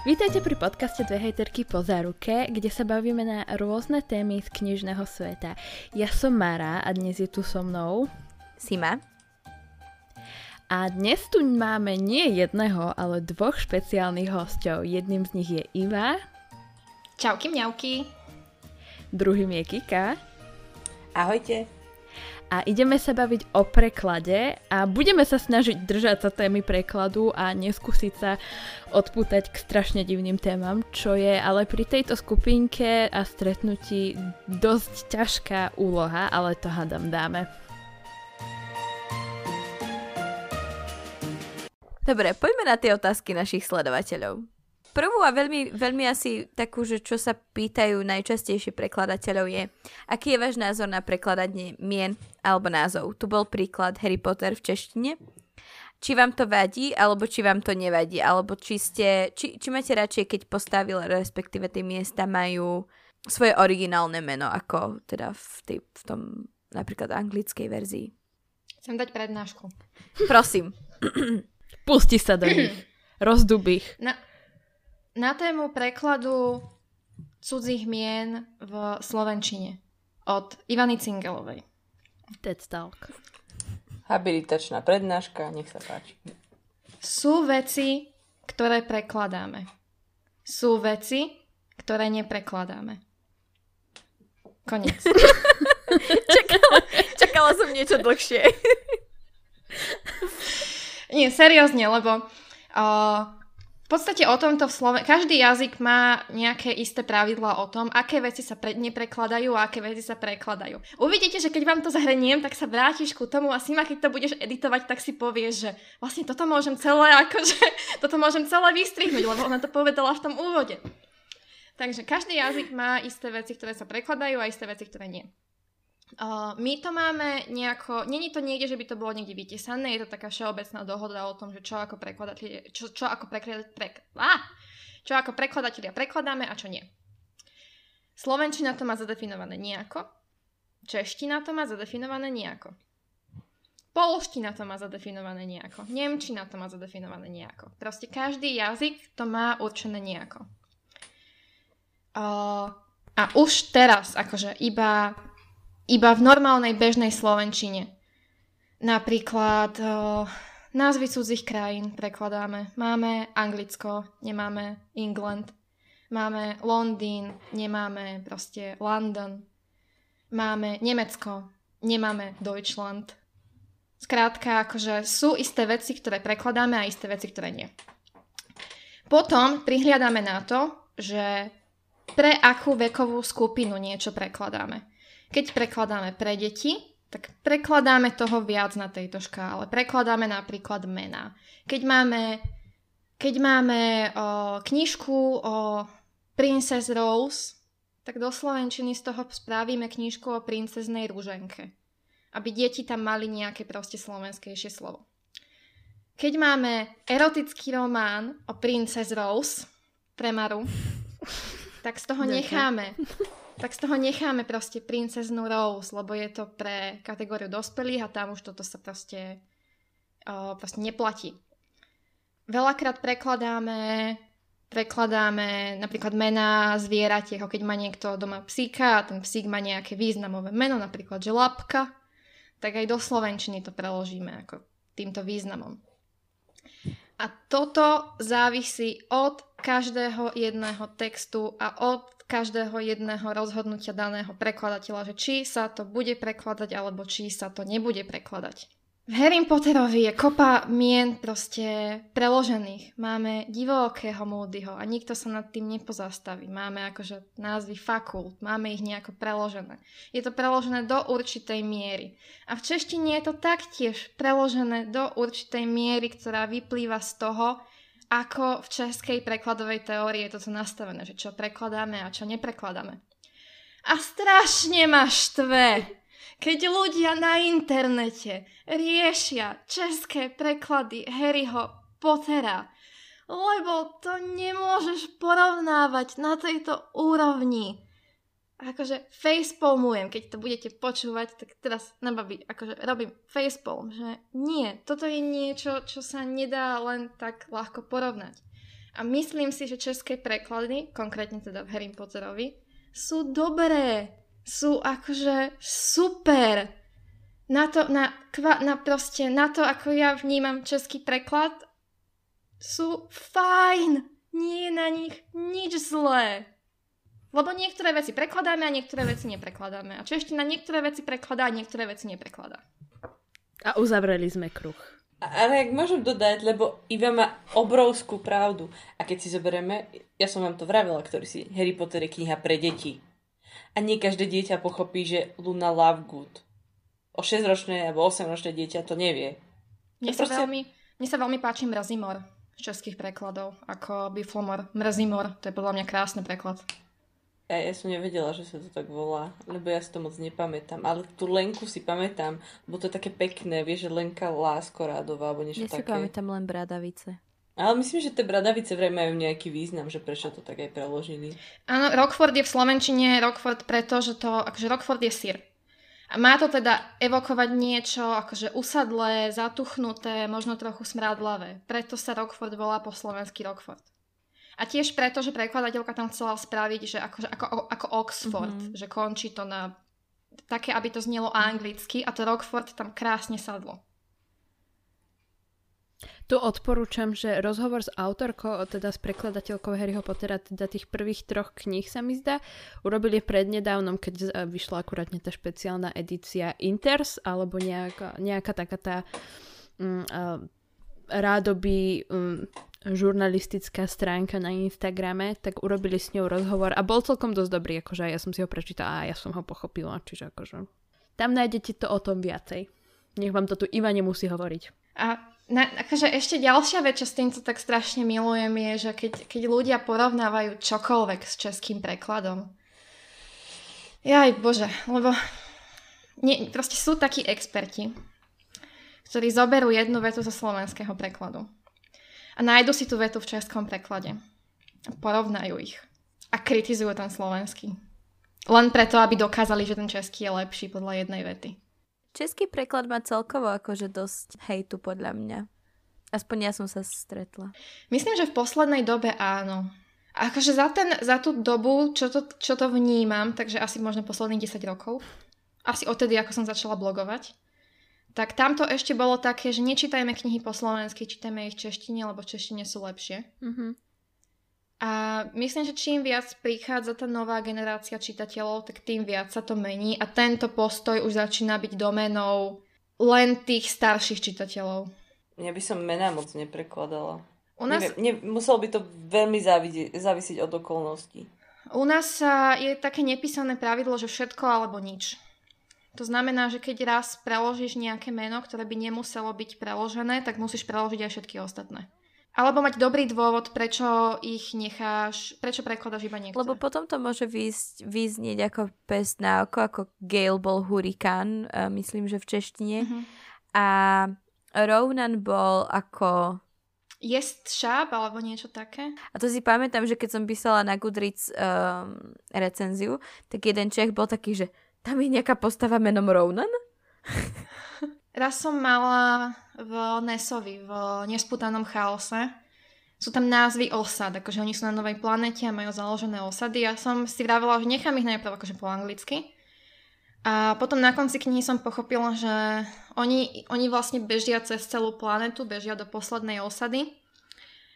Vítajte pri podcaste Dve hejterky po záruke, kde sa bavíme na rôzne témy z knižného sveta. Ja som Mara a dnes je tu so mnou Sima. A dnes tu máme nie jedného, ale dvoch špeciálnych hostov. Jedným z nich je Iva. Čauky mňauky. Druhým je Kika. Ahojte a ideme sa baviť o preklade a budeme sa snažiť držať sa témy prekladu a neskúsiť sa odpútať k strašne divným témam, čo je ale pri tejto skupinke a stretnutí dosť ťažká úloha, ale to hádam dáme. Dobre, poďme na tie otázky našich sledovateľov. Prvú a veľmi, veľmi asi takú, že čo sa pýtajú najčastejšie prekladateľov je, aký je váš názor na prekladanie mien alebo názov. Tu bol príklad Harry Potter v češtine. Či vám to vadí, alebo či vám to nevadí, alebo či ste, či, či máte radšej, keď postavil, respektíve tie miesta majú svoje originálne meno, ako teda v, tej, v tom napríklad anglickej verzii. Chcem dať prednášku. Prosím. Pusti sa do nich. Rozdub ich. Na, tému prekladu cudzích mien v Slovenčine od Ivany Cingelovej. TED Talk. Habilitačná prednáška, nech sa páči. Sú veci, ktoré prekladáme. Sú veci, ktoré neprekladáme. Konec. čakala, čakala som niečo dlhšie. Nie, seriózne, lebo uh, v podstate o tomto v Sloven- každý jazyk má nejaké isté pravidlá o tom, aké veci sa pre- neprekladajú a aké veci sa prekladajú. Uvidíte, že keď vám to zahreniem, tak sa vrátiš ku tomu a Sima, keď to budeš editovať, tak si povieš, že vlastne toto môžem celé, akože, toto môžem celé vystrihnúť, lebo ona to povedala v tom úvode. Takže každý jazyk má isté veci, ktoré sa prekladajú a isté veci, ktoré nie. My to máme nejako, není to niekde, že by to bolo niekde vytesané, je to taká všeobecná dohoda o tom, že čo ako prekladatelia, čo, čo ako prekladatelia, prek, čo ako prekladatelia prekladáme a čo nie. Slovenčina to má zadefinované nejako, čeština to má zadefinované nejako. Polština to má zadefinované nejako. Nemčina to má zadefinované nejako. Proste každý jazyk to má určené nejako. Uh, a už teraz, akože iba iba v normálnej bežnej slovenčine. Napríklad uh, názvy cudzích krajín prekladáme. Máme Anglicko, nemáme England. Máme Londýn, nemáme proste London. Máme Nemecko, nemáme Deutschland. Skrátka, akože sú isté veci, ktoré prekladáme a isté veci, ktoré nie. Potom prihliadame na to, že pre akú vekovú skupinu niečo prekladáme. Keď prekladáme pre deti, tak prekladáme toho viac na tejto škále. Prekladáme napríklad mená. Keď máme, keď máme o, knižku o Princess Rose, tak do Slovenčiny z toho spravíme knižku o princeznej rúženke. Aby deti tam mali nejaké proste slovenskejšie slovo. Keď máme erotický román o Princess Rose pre Maru, tak z toho necháme tak z toho necháme proste princeznú Rose, lebo je to pre kategóriu dospelých a tam už toto sa proste, uh, proste neplatí. Veľakrát prekladáme, prekladáme napríklad mená zvieratieho, keď má niekto doma psíka a ten psík má nejaké významové meno, napríklad že lapka, tak aj do slovenčiny to preložíme ako týmto významom. A toto závisí od každého jedného textu a od každého jedného rozhodnutia daného prekladateľa, že či sa to bude prekladať alebo či sa to nebude prekladať. V Harry Potterovi je kopa mien proste preložených. Máme divokého Moodyho a nikto sa nad tým nepozastaví. Máme akože názvy fakult, máme ich nejako preložené. Je to preložené do určitej miery. A v češtine je to taktiež preložené do určitej miery, ktorá vyplýva z toho, ako v českej prekladovej teórii je toto nastavené, že čo prekladáme a čo neprekladáme. A strašne ma štve, keď ľudia na internete riešia české preklady Harryho Pottera, lebo to nemôžeš porovnávať na tejto úrovni akože facepalmujem, keď to budete počúvať, tak teraz na babi, akože robím facepalm, že nie, toto je niečo, čo sa nedá len tak ľahko porovnať. A myslím si, že české preklady, konkrétne teda v Harry Potterovi, sú dobré. Sú akože super. Na to, na, kva, na proste, na to, ako ja vnímam český preklad, sú fajn. Nie je na nich nič zlé. Lebo niektoré veci prekladáme a niektoré veci neprekladáme. A čeština niektoré veci prekladá a niektoré veci neprekladá. A uzavreli sme kruh. Ale ak môžem dodať, lebo Iva má obrovskú pravdu. A keď si zoberieme, ja som vám to vravela, ktorý si Harry Potter je kniha pre deti. A nie každé dieťa pochopí, že Luna Lovegood. O 6-ročné alebo 8-ročné dieťa to nevie. Mne sa, proste... veľmi, mne sa veľmi páči Mrazimor z českých prekladov, ako Biflomor. Mrazimor, to je podľa mňa krásny preklad. Ja, ja som nevedela, že sa to tak volá, lebo ja si to moc nepamätám. Ale tú Lenku si pamätám, bo to je také pekné, vieš, že Lenka Láskorádová, alebo niečo ja také. Ja si pamätám len Bradavice. Ale myslím, že tie bradavice vraj majú nejaký význam, že prečo to tak aj preložili. Áno, Rockford je v Slovenčine Rockford preto, že to, akože Rockford je sír. A má to teda evokovať niečo akože usadlé, zatuchnuté, možno trochu smradlavé. Preto sa Rockford volá po slovensky Rockford. A tiež preto, že prekladateľka tam chcela spraviť, že akože, ako, ako Oxford, mm-hmm. že končí to na také, aby to znelo anglicky a to Rockford tam krásne sadlo. Tu odporúčam, že rozhovor s autorkou, teda s prekladateľkou Harryho Pottera, teda tých prvých troch kníh sa mi zdá, urobili prednedávnom, keď vyšla akurátne tá špeciálna edícia Inters, alebo nejaká, nejaká taká tá um, uh, rádoby um, žurnalistická stránka na Instagrame, tak urobili s ňou rozhovor a bol celkom dosť dobrý, akože ja som si ho prečítala a ja som ho pochopila, čiže akože tam nájdete to o tom viacej. Nech vám to tu Iva nemusí hovoriť. A na, akože ešte ďalšia vec, čo s týmto tak strašne milujem, je, že keď, keď ľudia porovnávajú čokoľvek s českým prekladom. Jaj, bože, lebo nie, proste sú takí experti, ktorí zoberú jednu vetu zo slovenského prekladu a nájdu si tú vetu v českom preklade. Porovnajú ich. A kritizujú ten slovenský. Len preto, aby dokázali, že ten český je lepší podľa jednej vety. Český preklad má celkovo akože dosť hejtu podľa mňa. Aspoň ja som sa stretla. Myslím, že v poslednej dobe áno. Akože za, ten, za tú dobu, čo to, čo to vnímam, takže asi možno posledných 10 rokov, asi odtedy, ako som začala blogovať, tak tamto ešte bolo také, že nečítajme knihy po slovensky, čítajme ich v češtine, lebo v češtine sú lepšie. Mm-hmm. A myslím, že čím viac prichádza tá nová generácia čitateľov, tak tým viac sa to mení a tento postoj už začína byť domenou len tých starších čitateľov. Ja by som mená moc neprekladala. U nás... Neviem, ne, muselo by to veľmi závisiť od okolností. U nás je také nepísané pravidlo, že všetko alebo nič. To znamená, že keď raz preložíš nejaké meno, ktoré by nemuselo byť preložené, tak musíš preložiť aj všetky ostatné. Alebo mať dobrý dôvod, prečo ich necháš, prečo prekladaš iba niektoré. Lebo potom to môže výsť, význieť ako pest na oko, ako Gale bol hurikán, uh, myslím, že v češtine. Uh-huh. A Ronan bol ako... Jest šáp, alebo niečo také. A to si pamätám, že keď som písala na Goodreads um, recenziu, tak jeden Čech bol taký, že tam je nejaká postava menom Ronan? Raz som mala v Nesovi, v Nesputanom chaose. Sú tam názvy osad, akože oni sú na novej planete a majú založené osady. Ja som si vravela, že nechám ich najprv akože po anglicky. A potom na konci knihy som pochopila, že oni, oni vlastne bežia cez celú planetu, bežia do poslednej osady,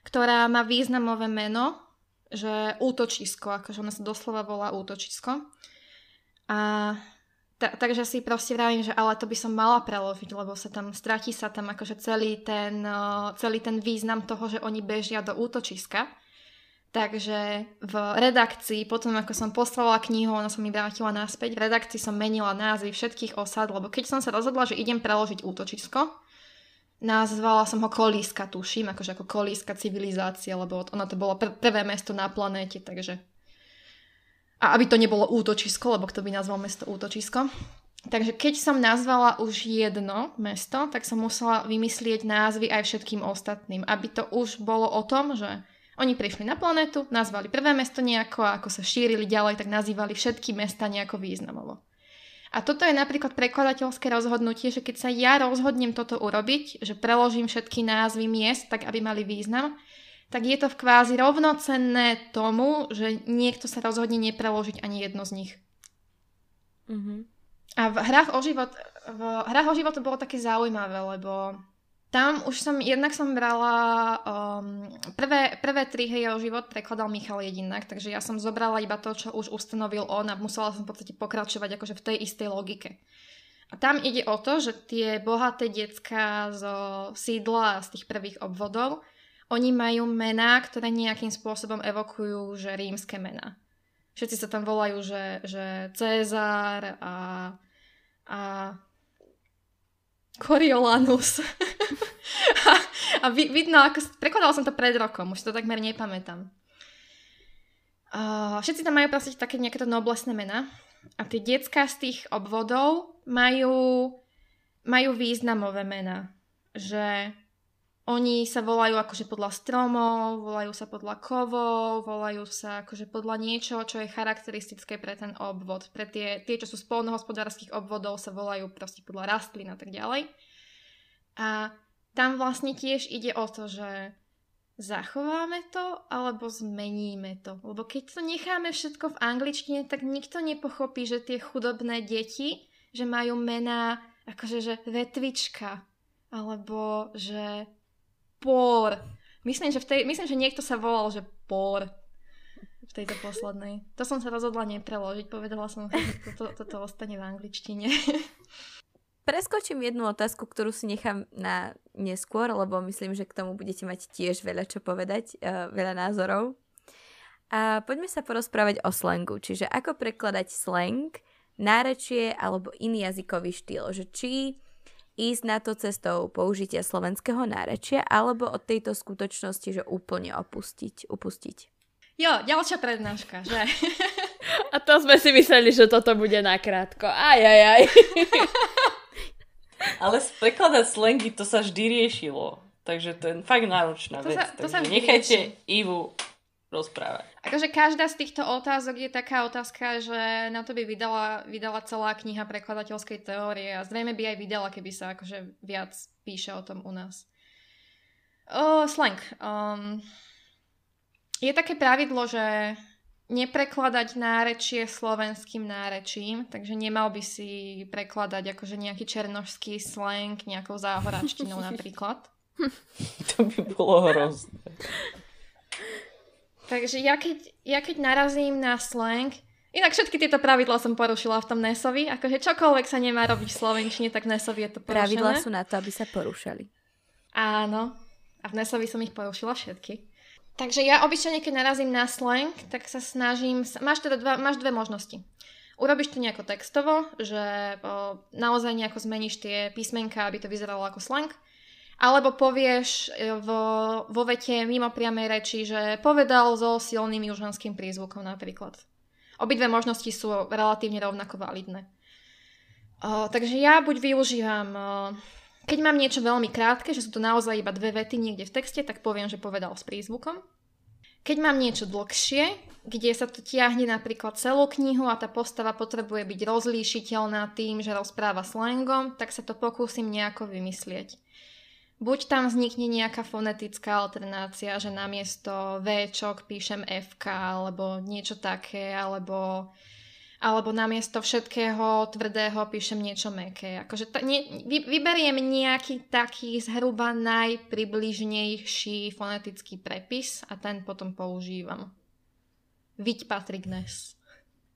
ktorá má významové meno, že útočisko, akože ona sa doslova volá útočisko. A ta, takže si proste vravím, že ale to by som mala preložiť, lebo sa tam stratí sa tam akože celý ten, celý ten význam toho, že oni bežia do útočiska. Takže v redakcii, potom ako som poslala knihu, ona sa mi vrátila naspäť, v redakcii som menila názvy všetkých osad, lebo keď som sa rozhodla, že idem preložiť útočisko, nazvala som ho Kolíska, tuším, akože ako Kolíska civilizácia, lebo ono to bolo pr- prvé mesto na planéte, takže a aby to nebolo útočisko, lebo kto by nazval mesto útočisko. Takže keď som nazvala už jedno mesto, tak som musela vymyslieť názvy aj všetkým ostatným, aby to už bolo o tom, že oni prišli na planetu, nazvali prvé mesto nejako a ako sa šírili ďalej, tak nazývali všetky mesta nejako významovo. A toto je napríklad prekladateľské rozhodnutie, že keď sa ja rozhodnem toto urobiť, že preložím všetky názvy miest tak, aby mali význam, tak je to v kvázi rovnocenné tomu, že niekto sa rozhodne nepreložiť ani jedno z nich. Mm-hmm. A v hrách o život, v hrách o život to bolo také zaujímavé, lebo tam už som, jednak som brala, um, prvé, prvé tri hry o život prekladal Michal Jedinak, takže ja som zobrala iba to, čo už ustanovil on a musela som v podstate pokračovať akože v tej istej logike. A tam ide o to, že tie bohaté decka zo sídla z tých prvých obvodov, oni majú mená, ktoré nejakým spôsobom evokujú, že rímske mená. Všetci sa tam volajú, že, že Cezar a, a Coriolanus. a, a vidno, ako, prekladala som to pred rokom, už to takmer nepamätám. Uh, všetci tam majú proste také nejaké to noblesné mená. A tie decka z tých obvodov majú, majú významové mená. Že oni sa volajú akože podľa stromov, volajú sa podľa kovov, volajú sa akože podľa niečoho, čo je charakteristické pre ten obvod. Pre tie, tie čo sú z polnohospodárských obvodov, sa volajú proste podľa rastlín a tak ďalej. A tam vlastne tiež ide o to, že zachováme to alebo zmeníme to. Lebo keď to necháme všetko v angličtine, tak nikto nepochopí, že tie chudobné deti, že majú mená akože že vetvička, alebo že por. Myslím, že, v tej, myslím, že niekto sa volal, že por v tejto poslednej. To som sa rozhodla nepreložiť. Povedala som, že toto, toto ostane v angličtine. Preskočím jednu otázku, ktorú si nechám na neskôr, lebo myslím, že k tomu budete mať tiež veľa čo povedať, uh, veľa názorov. A poďme sa porozprávať o slangu, čiže ako prekladať slang, nárečie alebo iný jazykový štýl, že či ísť na to cestou použitia slovenského nárečia alebo od tejto skutočnosti, že úplne opustiť, upustiť. Jo, ďalšia prednáška, že? A to sme si mysleli, že toto bude nakrátko. Aj, aj, aj. Ale prekladať slangy to sa vždy riešilo. Takže to je fakt náročná to vec. Sa, to sa nechajte rieši. Ivu rozprávať. Akože každá z týchto otázok je taká otázka, že na to by vydala, vydala celá kniha prekladateľskej teórie a zrejme by aj vydala, keby sa akože viac píše o tom u nás. O, slang. Um, je také pravidlo, že neprekladať nárečie slovenským nárečím, takže nemal by si prekladať akože nejaký černožský slang nejakou záhoračtinou napríklad. to by bolo hrozné. Takže ja keď, ja keď narazím na slang, inak všetky tieto pravidlá som porušila v tom Nesovi, akože čokoľvek sa nemá robiť v slovenčine, tak Nesovi je to porušené. Pravidlá sú na to, aby sa porúšali. Áno, a v Nesovi som ich porušila všetky. Takže ja obyčajne, keď narazím na slang, tak sa snažím, máš teda dva, máš dve možnosti. Urobíš to nejako textovo, že o, naozaj nejako zmeníš tie písmenka, aby to vyzeralo ako slang, alebo povieš e, vo, vo vete mimo priamej reči, že povedal so silným južanským prízvukom napríklad. Obidve možnosti sú relatívne rovnako validné. O, takže ja buď využívam, o, keď mám niečo veľmi krátke, že sú to naozaj iba dve vety niekde v texte, tak poviem, že povedal s prízvukom. Keď mám niečo dlhšie, kde sa to tiahne napríklad celú knihu a tá postava potrebuje byť rozlíšiteľná tým, že rozpráva slangom, tak sa to pokúsim nejako vymyslieť buď tam vznikne nejaká fonetická alternácia, že namiesto Včok píšem FK alebo niečo také, alebo, alebo namiesto všetkého tvrdého píšem niečo meké. Akože ta, ne, vy, vyberiem nejaký taký zhruba najpribližnejší fonetický prepis a ten potom používam. Viď Patrick Ness.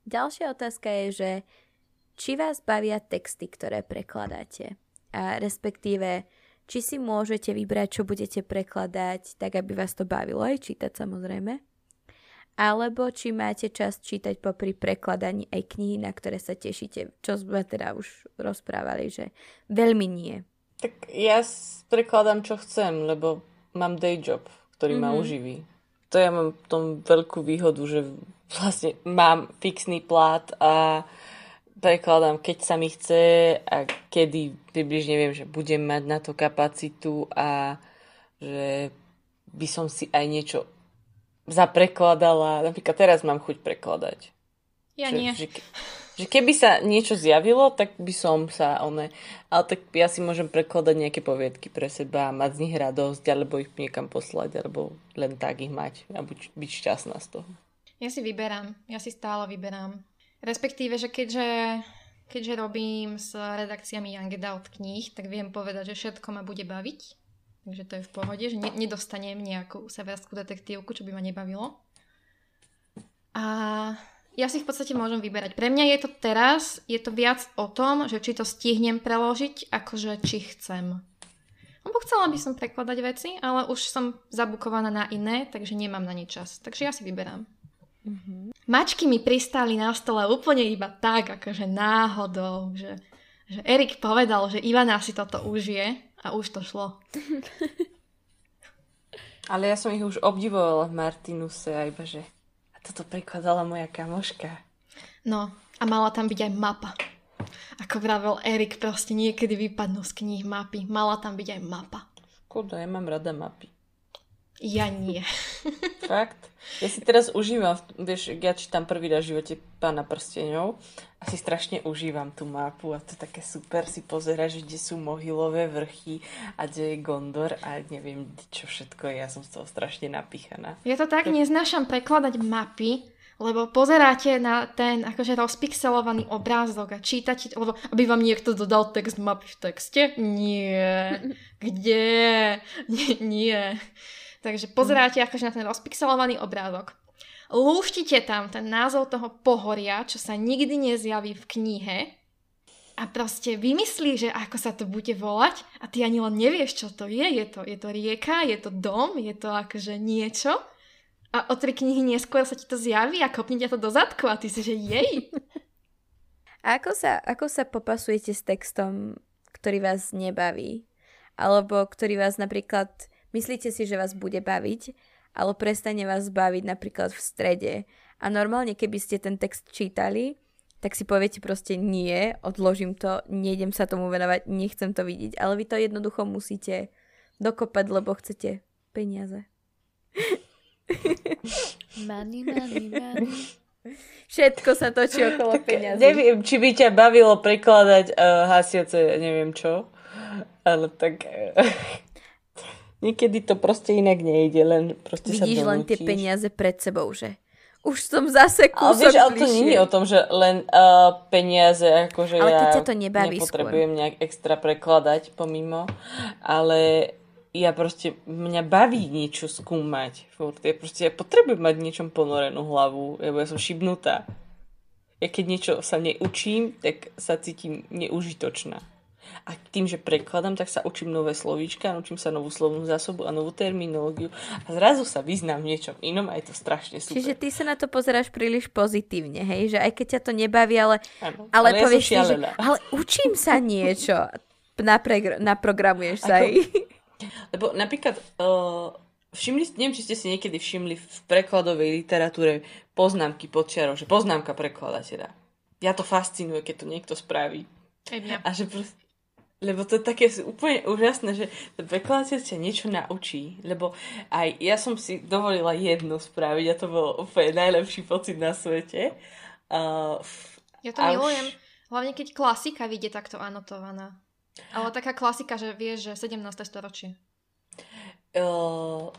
Ďalšia otázka je, že či vás bavia texty, ktoré prekladáte? A respektíve, či si môžete vybrať, čo budete prekladať, tak aby vás to bavilo aj čítať samozrejme. Alebo či máte čas čítať popri prekladaní aj knihy, na ktoré sa tešíte, čo sme teda už rozprávali, že veľmi nie. Tak ja prekladám, čo chcem, lebo mám day job, ktorý mm-hmm. ma mhm. uživí. To ja mám tom veľkú výhodu, že vlastne mám fixný plát a prekladám, keď sa mi chce a kedy približne viem, že budem mať na to kapacitu a že by som si aj niečo zaprekladala. Napríklad teraz mám chuť prekladať. Ja že, nie. Že, Že keby sa niečo zjavilo, tak by som sa one... Ale tak ja si môžem prekladať nejaké poviedky pre seba mať z nich radosť, alebo ich niekam poslať, alebo len tak ich mať a buď, byť šťastná z toho. Ja si vyberám. Ja si stále vyberám. Respektíve, že keďže, keďže robím s redakciami Young Adult kníh, tak viem povedať, že všetko ma bude baviť. Takže to je v pohode, že ne, nedostanem nejakú severskú detektívku, čo by ma nebavilo. A ja si v podstate môžem vyberať. Pre mňa je to teraz, je to viac o tom, že či to stihnem preložiť, akože či chcem. Lebo chcela by som prekladať veci, ale už som zabukovaná na iné, takže nemám na ne čas. Takže ja si vyberám. Mm-hmm. Mačky mi pristáli na stole úplne iba tak, akože náhodou, že, že Erik povedal, že Ivana si toto užije a už to šlo. Ale ja som ich už obdivovala v Martinuse a iba, že toto prekladala moja kamoška. No, a mala tam byť aj mapa. Ako vravel Erik, proste niekedy vypadnú z kníh mapy. Mala tam byť aj mapa. Kurde, ja mám rada mapy. Ja nie. Fakt? Ja si teraz užívam, vieš, ja čítam prvý raz v živote Pána prsteňov a si strašne užívam tú mapu a to také super si pozerať, že kde sú mohylové vrchy a kde je Gondor a neviem čo všetko, ja som z toho strašne napíchaná. Ja to tak neznášam prekladať mapy, lebo pozeráte na ten akože rozpixelovaný obrázok a čítate, lebo aby vám niekto dodal text mapy v texte? Nie. Kde? Nie. nie. Takže pozeráte akože na ten rozpixelovaný obrázok. Lúštite tam ten názov toho pohoria, čo sa nikdy nezjaví v knihe a proste vymyslí, že ako sa to bude volať a ty ani len nevieš, čo to je. Je to, je to rieka, je to dom, je to akože niečo a o tri knihy neskôr sa ti to zjaví a kopne ťa to do zadku a ty si, že jej. A ako sa, ako sa popasujete s textom, ktorý vás nebaví? Alebo ktorý vás napríklad Myslíte si, že vás bude baviť, ale prestane vás baviť napríklad v strede. A normálne, keby ste ten text čítali, tak si poviete proste nie, odložím to, nejdem sa tomu venovať, nechcem to vidieť. Ale vy to jednoducho musíte dokopať, lebo chcete peniaze. Money, money, money. Všetko sa točí okolo peniazy. Neviem, či by ťa bavilo prekladať uh, hasiace, neviem čo, ale tak... Uh, Niekedy to proste inak nejde, len proste Vidíš sa len tie peniaze pred sebou, že už som zase kúsok Ale vieš, ale to nie je o tom, že len uh, peniaze, akože ale ja to nebaví nepotrebujem skôr. nejak extra prekladať pomimo, ale ja proste, mňa baví niečo skúmať. Furt. Ja proste, ja potrebujem mať niečom ponorenú hlavu, lebo ja som šibnutá. Ja keď niečo sa neučím, tak sa cítim neužitočná a tým, že prekladám, tak sa učím nové slovíčka, učím sa novú slovnú zásobu a novú terminológiu a zrazu sa vyznám v niečom inom a je to strašne super. Čiže ty sa na to pozeráš príliš pozitívne, hej? Že aj keď ťa to nebaví, ale, ano, ale, ale povieš ja si, že ale učím sa niečo. Napre, naprogramuješ sa aj. Lebo napríklad uh, všimli, neviem, či ste si niekedy všimli v prekladovej literatúre poznámky podčiarov, že poznámka prekladateľa. Ja to fascinuje, keď to niekto spraví. A že proste, lebo to je také úplne úžasné, že prekladateľ ťa niečo naučí, lebo aj ja som si dovolila jedno spraviť a to bol úplne najlepší pocit na svete. Uh, ja to milujem, už... hlavne keď klasika vyjde takto anotovaná. Ale taká klasika, že vieš, že 17. storočie. Uh,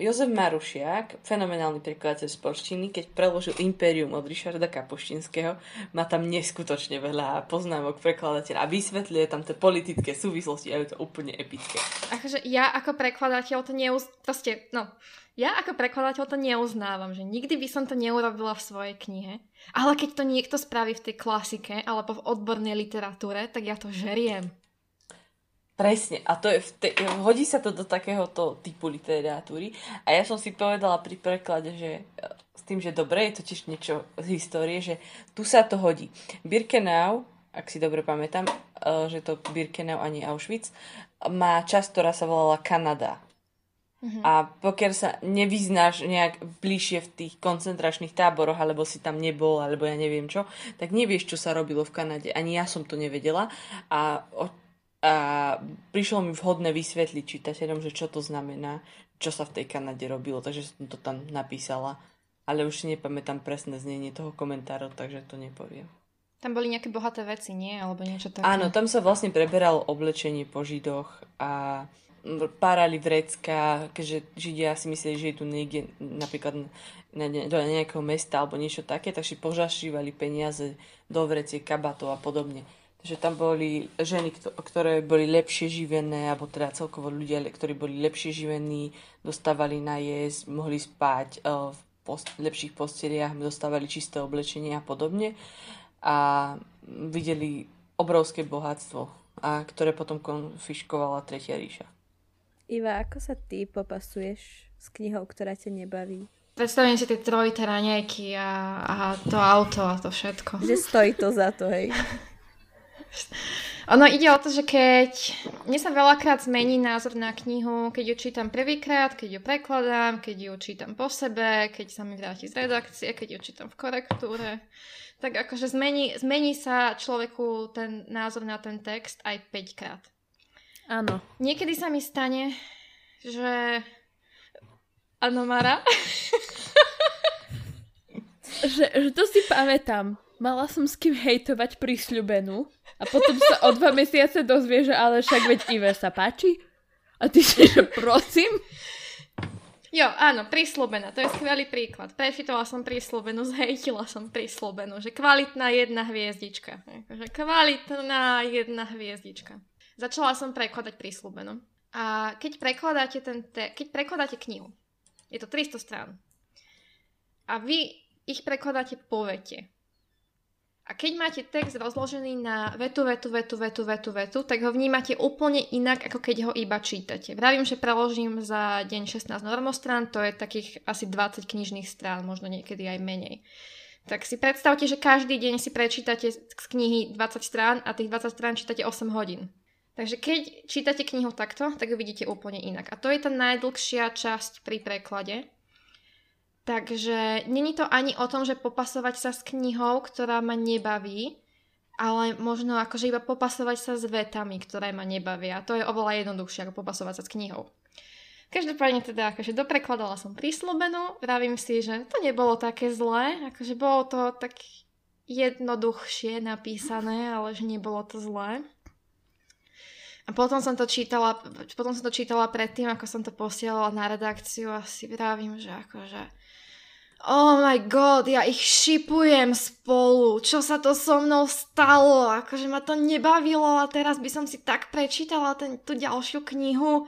Jozef Marušiak, fenomenálny prekladateľ z polštiny, keď preložil Imperium od Richarda Kapuštinského, má tam neskutočne veľa poznámok prekladateľa a vysvetľuje tam tie politické súvislosti a je to úplne epické. Akože ja ako prekladateľ to neuz... Proste, no, ja ako prekladateľ to neuznávam, že nikdy by som to neurobila v svojej knihe, ale keď to niekto spraví v tej klasike alebo v odbornej literatúre, tak ja to žeriem. Presne. A to je te, hodí sa to do takéhoto typu literatúry. A ja som si povedala pri preklade, že e, s tým, že dobre, je to tiež niečo z histórie, že tu sa to hodí. Birkenau, ak si dobre pamätám, e, že to Birkenau ani Auschwitz, má časť, ktorá sa volala Kanada. Mm-hmm. A pokiaľ sa nevyznáš nejak bližšie v tých koncentračných táboroch, alebo si tam nebol, alebo ja neviem čo, tak nevieš, čo sa robilo v Kanade. Ani ja som to nevedela. A a prišlo mi vhodné vysvetliť čitateľom, že čo to znamená, čo sa v tej Kanade robilo, takže som to tam napísala. Ale už si nepamätám presné znenie toho komentáru, takže to nepoviem. Tam boli nejaké bohaté veci, nie? Alebo niečo také. Áno, tam sa vlastne preberalo oblečenie po židoch a párali vrecka, keďže Židia si mysleli, že je tu niekde napríklad na, do nejakého mesta alebo niečo také, tak si požašívali peniaze do vreciek, kabátov a podobne. Takže tam boli ženy, ktoré boli lepšie živené, alebo teda celkovo ľudia, ktorí boli lepšie živení, dostávali na jesť, mohli spať uh, v post- lepších posteliach, dostávali čisté oblečenie a podobne a videli obrovské bohatstvo, a ktoré potom konfiškovala Tretia ríša. Iva, ako sa ty popasuješ s knihou, ktorá ťa nebaví? Predstavím si tie trojité raňajky a, a to auto a to všetko. Že stojí to za to, hej. Ono ide o to, že keď mne sa veľakrát zmení názor na knihu, keď ju čítam prvýkrát, keď ju prekladám, keď ju čítam po sebe, keď sa mi vráti z redakcie, keď ju čítam v korektúre tak akože zmení, zmení sa človeku ten názor na ten text aj 5 krát. Áno. Niekedy sa mi stane, že... Áno, Mara? že, že to si pamätám. Mala som s kým hejtovať prísľubenú a potom sa o dva mesiace dozvie, že ale však veď Ive sa páči. A ty si, že prosím? Jo, áno, prísľubená, to je skvelý príklad. Prečítala som prísľubenú, zhejtila som prísľubenú, že kvalitná jedna hviezdička. Že kvalitná jedna hviezdička. Začala som prekladať prísľubenú. A keď prekladáte, ten te- keď prekladáte knihu, je to 300 strán, a vy ich prekladáte po vete, a keď máte text rozložený na vetu, vetu, vetu, vetu, vetu, vetu, tak ho vnímate úplne inak, ako keď ho iba čítate. Vravím, že preložím za deň 16 normostrán, to je takých asi 20 knižných strán, možno niekedy aj menej. Tak si predstavte, že každý deň si prečítate z knihy 20 strán a tých 20 strán čítate 8 hodín. Takže keď čítate knihu takto, tak ju vidíte úplne inak. A to je tá najdlhšia časť pri preklade, Takže není to ani o tom, že popasovať sa s knihou, ktorá ma nebaví, ale možno akože iba popasovať sa s vetami, ktoré ma nebavia. To je oveľa jednoduchšie ako popasovať sa s knihou. Každopádne teda, akože doprekladala som príslobenú, vravím si, že to nebolo také zlé, akože bolo to tak jednoduchšie napísané, ale že nebolo to zlé. A potom som to čítala, potom som to čítala predtým, ako som to posielala na redakciu a si vravím, že akože oh my god, ja ich šipujem spolu, čo sa to so mnou stalo, akože ma to nebavilo a teraz by som si tak prečítala ten, tú ďalšiu knihu.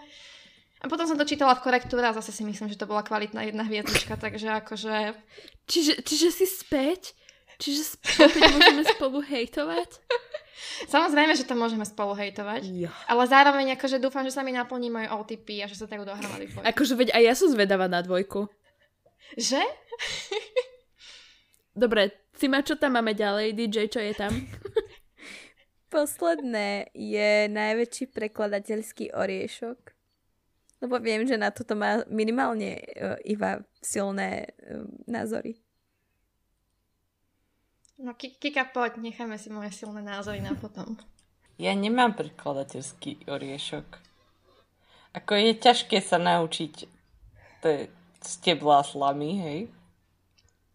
A potom som to čítala v korektúre a zase si myslím, že to bola kvalitná jedna hviezdička, takže akože... Čiže, čiže si späť? Čiže späť môžeme spolu hejtovať? Samozrejme, že to môžeme spolu hejtovať. Ja. Ale zároveň akože dúfam, že sa mi naplní môj OTP a že sa tak dohromady Akože veď aj ja som zvedavá na dvojku. Že? Dobre, Cima, čo tam máme ďalej? DJ, čo je tam? Posledné je najväčší prekladateľský oriešok. Lebo viem, že na toto má minimálne uh, Iva silné uh, názory. No Kika, poď, necháme si moje silné názory na potom. Ja nemám prekladateľský oriešok. Ako je ťažké sa naučiť to je stebla slamy, hej?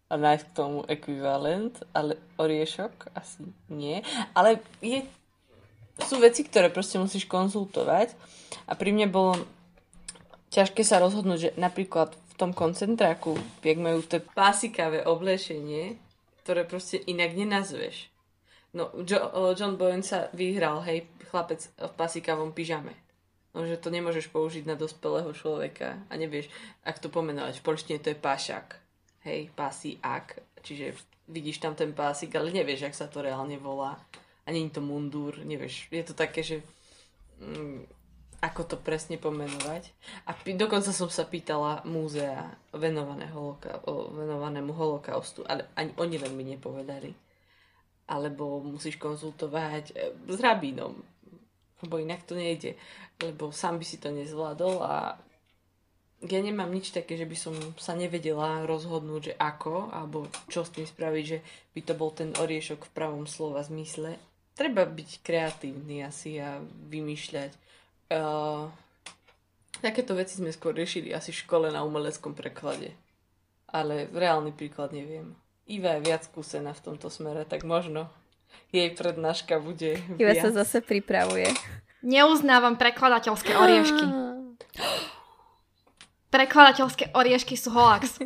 A nájsť k tomu ekvivalent, ale oriešok asi nie. Ale je, sú veci, ktoré proste musíš konzultovať a pri mne bolo ťažké sa rozhodnúť, že napríklad v tom koncentráku, jak majú to pásikavé oblečenie, ktoré proste inak nenazveš. No, John Boyne sa vyhral, hej, chlapec v pasikavom pyžame No, že to nemôžeš použiť na dospelého človeka a nevieš, ak to pomenovať. V polštine to je pášak. Hej, pásy ak. Čiže vidíš tam ten pásik, ale nevieš, ak sa to reálne volá. A je to mundúr, nevieš. Je to také, že mm, ako to presne pomenovať. A p- dokonca som sa pýtala múzea venované holoka- o venovanému holokaustu, ale ani oni len mi nepovedali. Alebo musíš konzultovať e, s rabínom, lebo inak to nejde lebo sám by si to nezvládol a ja nemám nič také, že by som sa nevedela rozhodnúť, že ako, alebo čo s tým spraviť, že by to bol ten oriešok v pravom slova zmysle. Treba byť kreatívny asi a vymýšľať. Uh, takéto veci sme skôr riešili asi v škole na umeleckom preklade. Ale reálny príklad neviem. Iva je viac skúsená v tomto smere, tak možno Jej prednáška bude Iva sa zase pripravuje. Neuznávam prekladateľské oriešky. Prekladateľské oriešky sú holax.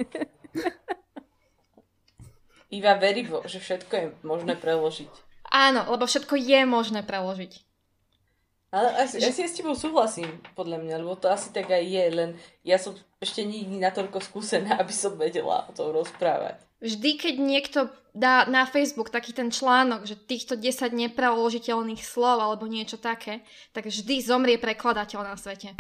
Iva verí, že všetko je možné preložiť. Áno, lebo všetko je možné preložiť. Ale asi, asi s tebou súhlasím, podľa mňa, lebo to asi tak aj je, len ja som ešte nikdy natoľko skúsená, aby som vedela o tom rozprávať. Vždy, keď niekto dá na Facebook taký ten článok, že týchto 10 nepreložiteľných slov alebo niečo také, tak vždy zomrie prekladateľ na svete.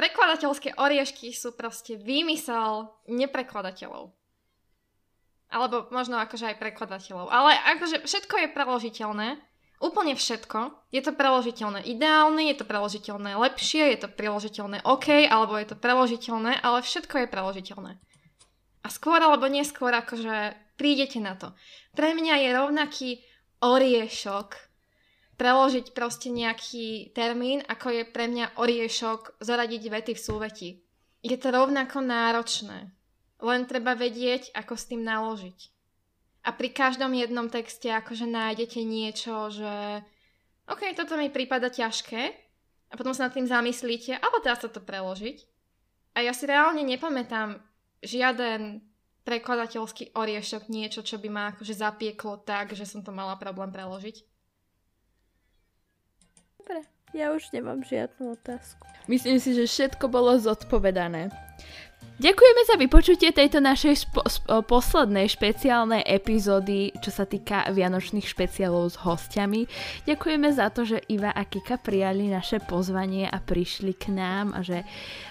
Prekladateľské oriešky sú proste výmysel neprekladateľov. Alebo možno akože aj prekladateľov. Ale akože všetko je preložiteľné. Úplne všetko. Je to preložiteľné ideálne, je to preložiteľné lepšie, je to preložiteľné OK, alebo je to preložiteľné, ale všetko je preložiteľné. A skôr alebo neskôr akože prídete na to. Pre mňa je rovnaký oriešok preložiť proste nejaký termín, ako je pre mňa oriešok zoradiť vety v súveti. Je to rovnako náročné. Len treba vedieť, ako s tým naložiť. A pri každom jednom texte akože nájdete niečo, že OK, toto mi prípada ťažké a potom sa nad tým zamyslíte, ale dá sa to preložiť. A ja si reálne nepamätám žiaden prekladateľský oriešok, niečo, čo by ma akože zapieklo tak, že som to mala problém preložiť. Dobre, ja už nemám žiadnu otázku. Myslím si, že všetko bolo zodpovedané. Ďakujeme za vypočutie tejto našej spo- sp- poslednej špeciálnej epizódy, čo sa týka vianočných špeciálov s hostiami. Ďakujeme za to, že Iva a Kika prijali naše pozvanie a prišli k nám a že,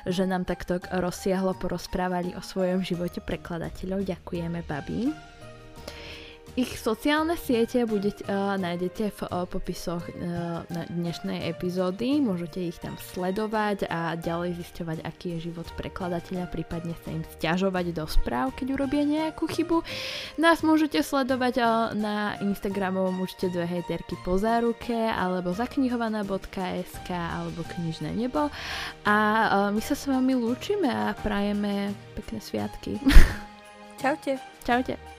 že nám takto rozsiahlo porozprávali o svojom živote prekladateľov. Ďakujeme, babi. Ich sociálne siete budete, uh, nájdete v uh, popisoch uh, na dnešnej epizódy, môžete ich tam sledovať a ďalej zisťovať, aký je život prekladateľa, prípadne sa im stiažovať do správ, keď urobia nejakú chybu. Nás môžete sledovať uh, na Instagramovom účte dve hejterky po záruke, alebo zaknihovaná.sk, alebo knižné nebo. A uh, my sa s vami lúčime a prajeme pekné sviatky. Čaute. Čaute.